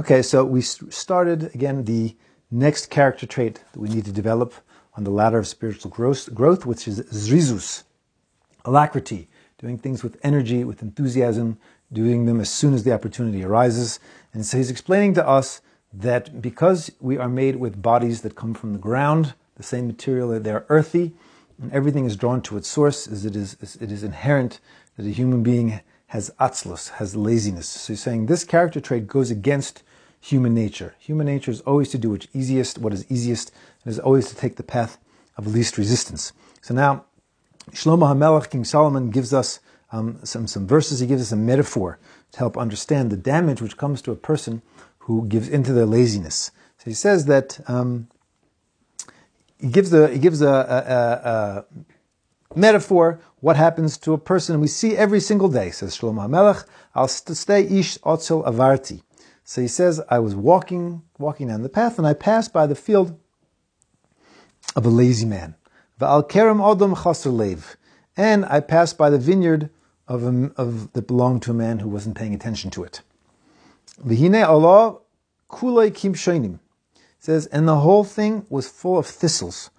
Okay, so we started again the next character trait that we need to develop on the ladder of spiritual growth, which is zrizus, alacrity, doing things with energy, with enthusiasm, doing them as soon as the opportunity arises. And so he's explaining to us that because we are made with bodies that come from the ground, the same material, that they're earthy, and everything is drawn to its source, as it is, it is inherent that a human being has atzlus, has laziness. So he's saying this character trait goes against human nature. Human nature is always to do what's easiest, what is easiest, and is always to take the path of least resistance. So now, Shlomo HaMelech, King Solomon, gives us um, some, some verses, he gives us a metaphor to help understand the damage which comes to a person who gives into their laziness. So he says that um, he gives a he gives a, a, a, metaphor what happens to a person we see every single day. Says Shlomo HaMelech, "I'll stay ish otzel avarti." So he says, "I was walking walking down the path, and I passed by the field of a lazy man. Va'al kerem odom chaser lev, and I passed by the vineyard of, a, of that belonged to a man who wasn't paying attention to it." V'hine Allah kulei kim. Says, and the whole thing was full of thistles.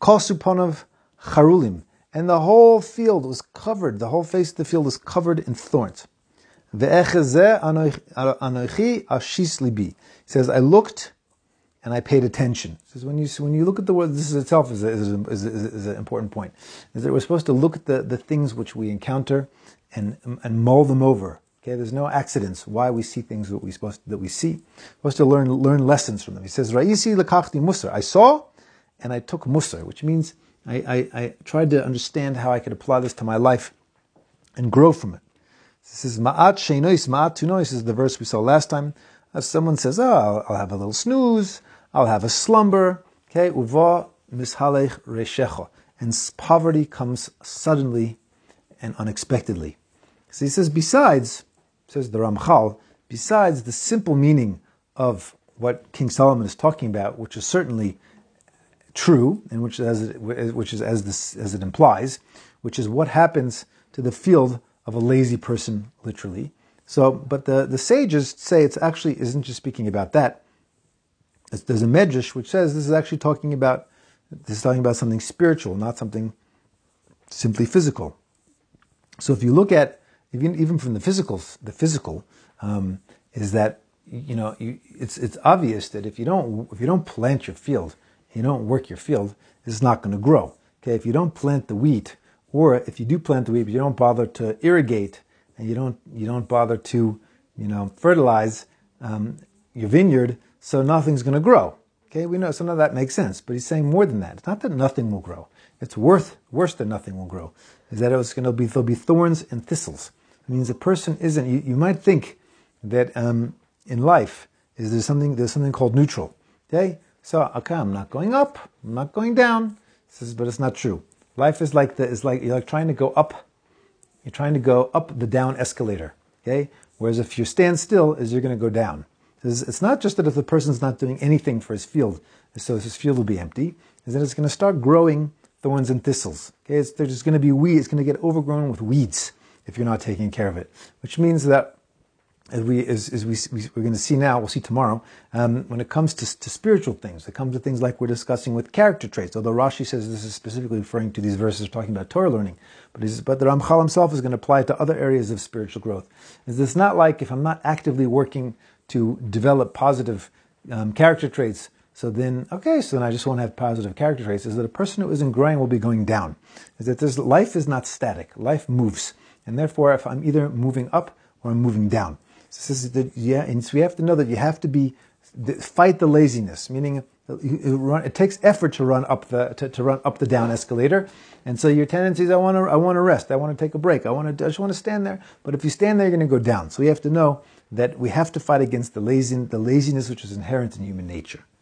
Kosuponov charulim. And the whole field was covered, the whole face of the field was covered in thorns. He says, I looked and I paid attention. He says, when you, when you look at the word, this is itself is, a, is, a, is, a, is an important point. Is that we're supposed to look at the, the things which we encounter and, and mull them over Okay, there's no accidents why we see things that we supposed that we see. We're supposed to learn learn lessons from them. He says, "Ra'isi lekachti musar." I saw, and I took musar, which means I, I, I, tried to understand how I could apply this to my life and grow from it. This is ma'at sheinois ma'at tunois is the verse we saw last time. As someone says, "Oh, I'll, have a little snooze. I'll have a slumber." Okay, uva mishalech reshecha, and poverty comes suddenly and unexpectedly. So he says, besides says the Ramchal, besides the simple meaning of what King Solomon is talking about, which is certainly true, and which, as it, which is as this as it implies, which is what happens to the field of a lazy person, literally. So, but the, the sages say it's actually isn't just speaking about that. It's, there's a medrash which says this is actually talking about this is talking about something spiritual, not something simply physical. So, if you look at even even from the physical, the physical um, is that you know you, it's it's obvious that if you don't if you don't plant your field, you don't work your field, it's not going to grow. Okay, if you don't plant the wheat, or if you do plant the wheat, but you don't bother to irrigate and you don't you don't bother to you know fertilize um, your vineyard, so nothing's going to grow. Okay, we know some of that makes sense, but he's saying more than that. It's not that nothing will grow. It's worth worse than nothing will grow. Is that it's going to be there'll be thorns and thistles. It means a person isn't. You, you might think that um, in life is there something there's something called neutral. Okay, so okay, I'm not going up, I'm not going down. Says, but it's not true. Life is like the is like you're like trying to go up. You're trying to go up the down escalator. Okay, whereas if you stand still, is you're going to go down. It's not just that if the person's not doing anything for his field, so his field will be empty, is that it's going to start growing thorns and thistles. Okay, it's, there's going to be weeds. It's going to get overgrown with weeds if you're not taking care of it. Which means that as we as, as we, we are going to see now, we'll see tomorrow. Um, when it comes to, to spiritual things, it comes to things like we're discussing with character traits. Although Rashi says this is specifically referring to these verses talking about Torah learning, but but the Ramchal himself is going to apply it to other areas of spiritual growth. Is this not like if I'm not actively working to develop positive um, character traits? So then, okay, so then I just won't have positive character traits. Is that a person who isn't growing will be going down? Is that this life is not static. Life moves. And therefore, if I'm either moving up or I'm moving down. So the, yeah, and so we have to know that you have to be, fight the laziness, meaning it takes effort to run up the to, to, run up the down escalator, and so your tendency is I want to I want to rest, I want to take a break, I want to I just want to stand there. But if you stand there, you're going to go down. So we have to know that we have to fight against the lazy the laziness which is inherent in human nature.